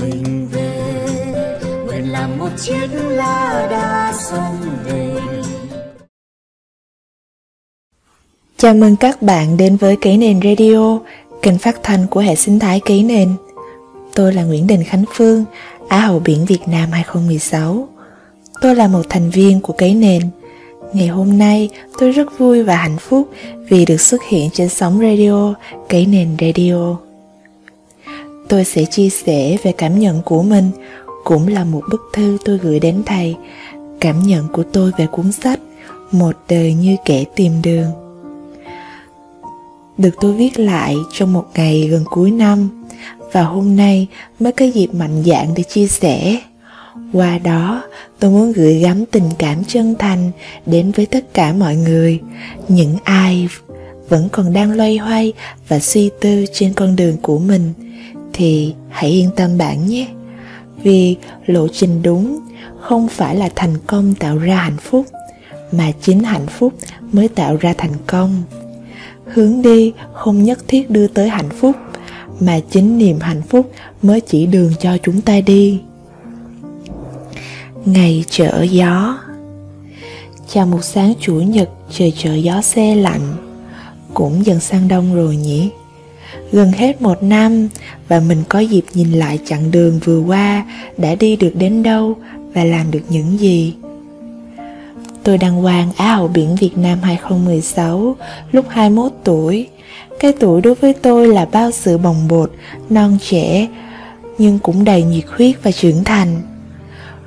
mình về nguyện làm một chiếc lá đa sông về Chào mừng các bạn đến với Ký Nền Radio, kênh phát thanh của hệ sinh thái Ký Nền. Tôi là Nguyễn Đình Khánh Phương, Á hậu biển Việt Nam 2016. Tôi là một thành viên của Ký Nền. Ngày hôm nay, tôi rất vui và hạnh phúc vì được xuất hiện trên sóng radio Ký Nền Radio. Tôi sẽ chia sẻ về cảm nhận của mình, cũng là một bức thư tôi gửi đến thầy, cảm nhận của tôi về cuốn sách Một đời như kẻ tìm đường. Được tôi viết lại trong một ngày gần cuối năm và hôm nay mới có dịp mạnh dạn để chia sẻ. Qua đó, tôi muốn gửi gắm tình cảm chân thành đến với tất cả mọi người, những ai vẫn còn đang loay hoay và suy tư trên con đường của mình thì hãy yên tâm bạn nhé. Vì lộ trình đúng không phải là thành công tạo ra hạnh phúc, mà chính hạnh phúc mới tạo ra thành công. Hướng đi không nhất thiết đưa tới hạnh phúc, mà chính niềm hạnh phúc mới chỉ đường cho chúng ta đi. Ngày trở gió. Chào một sáng chủ nhật, trời trở gió xe lạnh. Cũng dần sang đông rồi nhỉ? Gần hết một năm và mình có dịp nhìn lại chặng đường vừa qua đã đi được đến đâu và làm được những gì Tôi đăng quang Á hậu biển Việt Nam 2016 lúc 21 tuổi. Cái tuổi đối với tôi là bao sự bồng bột, non trẻ, nhưng cũng đầy nhiệt huyết và trưởng thành.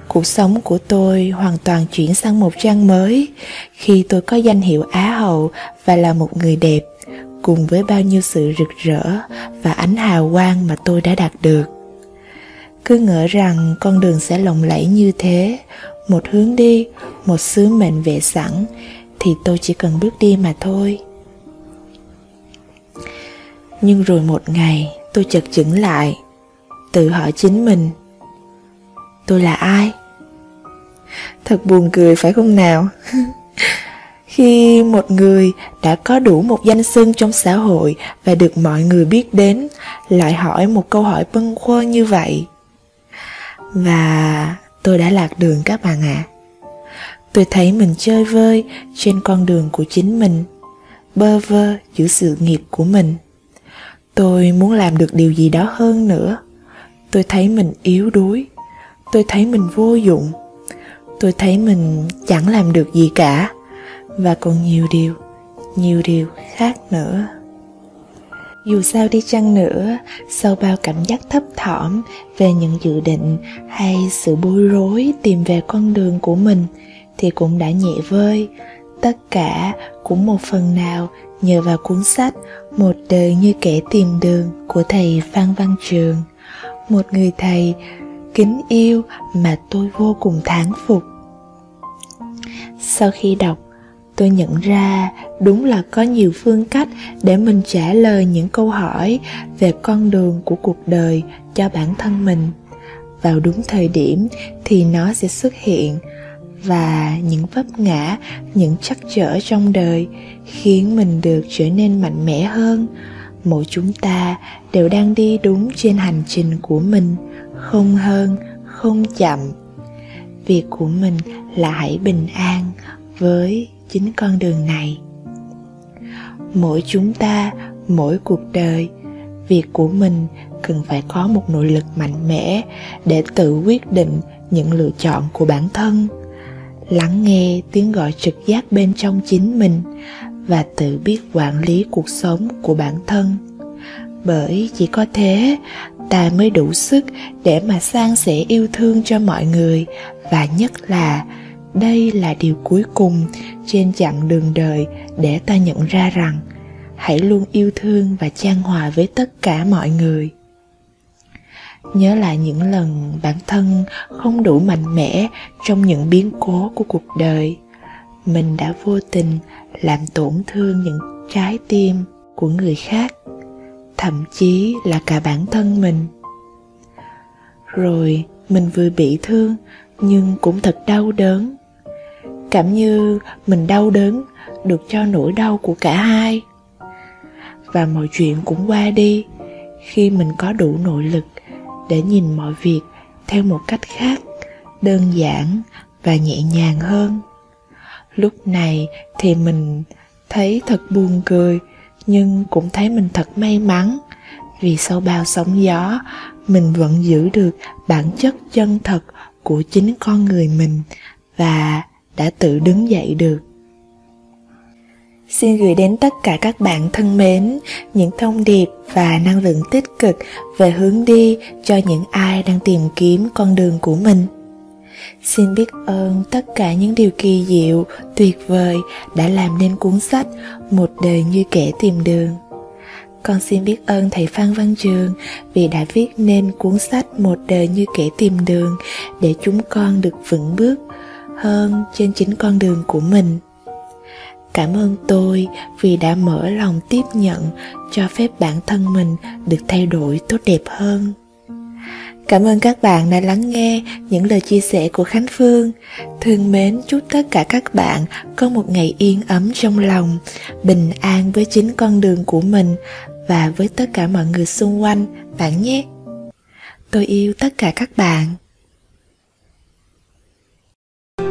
Cuộc sống của tôi hoàn toàn chuyển sang một trang mới khi tôi có danh hiệu Á hậu và là một người đẹp, cùng với bao nhiêu sự rực rỡ và ánh hào quang mà tôi đã đạt được. Cứ ngỡ rằng con đường sẽ lộng lẫy như thế, một hướng đi một sứ mệnh vẽ sẵn thì tôi chỉ cần bước đi mà thôi. Nhưng rồi một ngày tôi chợt chững lại tự hỏi chính mình tôi là ai? Thật buồn cười phải không nào? khi một người đã có đủ một danh xưng trong xã hội và được mọi người biết đến, lại hỏi một câu hỏi bâng khuâng như vậy. Và tôi đã lạc đường các bạn ạ. À. tôi thấy mình chơi vơi trên con đường của chính mình, bơ vơ giữa sự nghiệp của mình. Tôi muốn làm được điều gì đó hơn nữa. Tôi thấy mình yếu đuối. Tôi thấy mình vô dụng. Tôi thấy mình chẳng làm được gì cả và còn nhiều điều nhiều điều khác nữa. Dù sao đi chăng nữa, sau bao cảm giác thấp thỏm về những dự định hay sự bối rối tìm về con đường của mình, thì cũng đã nhẹ vơi. Tất cả cũng một phần nào nhờ vào cuốn sách một đời như kẻ tìm đường của thầy phan văn trường. Một người thầy kính yêu mà tôi vô cùng thán phục. Sau khi đọc tôi nhận ra đúng là có nhiều phương cách để mình trả lời những câu hỏi về con đường của cuộc đời cho bản thân mình. Vào đúng thời điểm thì nó sẽ xuất hiện và những vấp ngã, những trắc trở trong đời khiến mình được trở nên mạnh mẽ hơn. Mỗi chúng ta đều đang đi đúng trên hành trình của mình, không hơn, không chậm. Việc của mình là hãy bình an với chính con đường này. Mỗi chúng ta, mỗi cuộc đời, việc của mình cần phải có một nội lực mạnh mẽ để tự quyết định những lựa chọn của bản thân, lắng nghe tiếng gọi trực giác bên trong chính mình và tự biết quản lý cuộc sống của bản thân. Bởi chỉ có thế, ta mới đủ sức để mà san sẻ yêu thương cho mọi người và nhất là đây là điều cuối cùng trên chặng đường đời để ta nhận ra rằng hãy luôn yêu thương và chan hòa với tất cả mọi người. Nhớ lại những lần bản thân không đủ mạnh mẽ trong những biến cố của cuộc đời, mình đã vô tình làm tổn thương những trái tim của người khác, thậm chí là cả bản thân mình. Rồi mình vừa bị thương nhưng cũng thật đau đớn cảm như mình đau đớn, được cho nỗi đau của cả hai. Và mọi chuyện cũng qua đi khi mình có đủ nội lực để nhìn mọi việc theo một cách khác, đơn giản và nhẹ nhàng hơn. Lúc này thì mình thấy thật buồn cười, nhưng cũng thấy mình thật may mắn vì sau bao sóng gió, mình vẫn giữ được bản chất chân thật của chính con người mình và đã tự đứng dậy được. Xin gửi đến tất cả các bạn thân mến những thông điệp và năng lượng tích cực về hướng đi cho những ai đang tìm kiếm con đường của mình. Xin biết ơn tất cả những điều kỳ diệu, tuyệt vời đã làm nên cuốn sách một đời như kẻ tìm đường. Con xin biết ơn thầy Phan Văn Trường vì đã viết nên cuốn sách Một đời như kẻ tìm đường để chúng con được vững bước hơn trên chính con đường của mình. Cảm ơn tôi vì đã mở lòng tiếp nhận cho phép bản thân mình được thay đổi tốt đẹp hơn. Cảm ơn các bạn đã lắng nghe những lời chia sẻ của Khánh Phương. Thương mến chúc tất cả các bạn có một ngày yên ấm trong lòng, bình an với chính con đường của mình và với tất cả mọi người xung quanh bạn nhé. Tôi yêu tất cả các bạn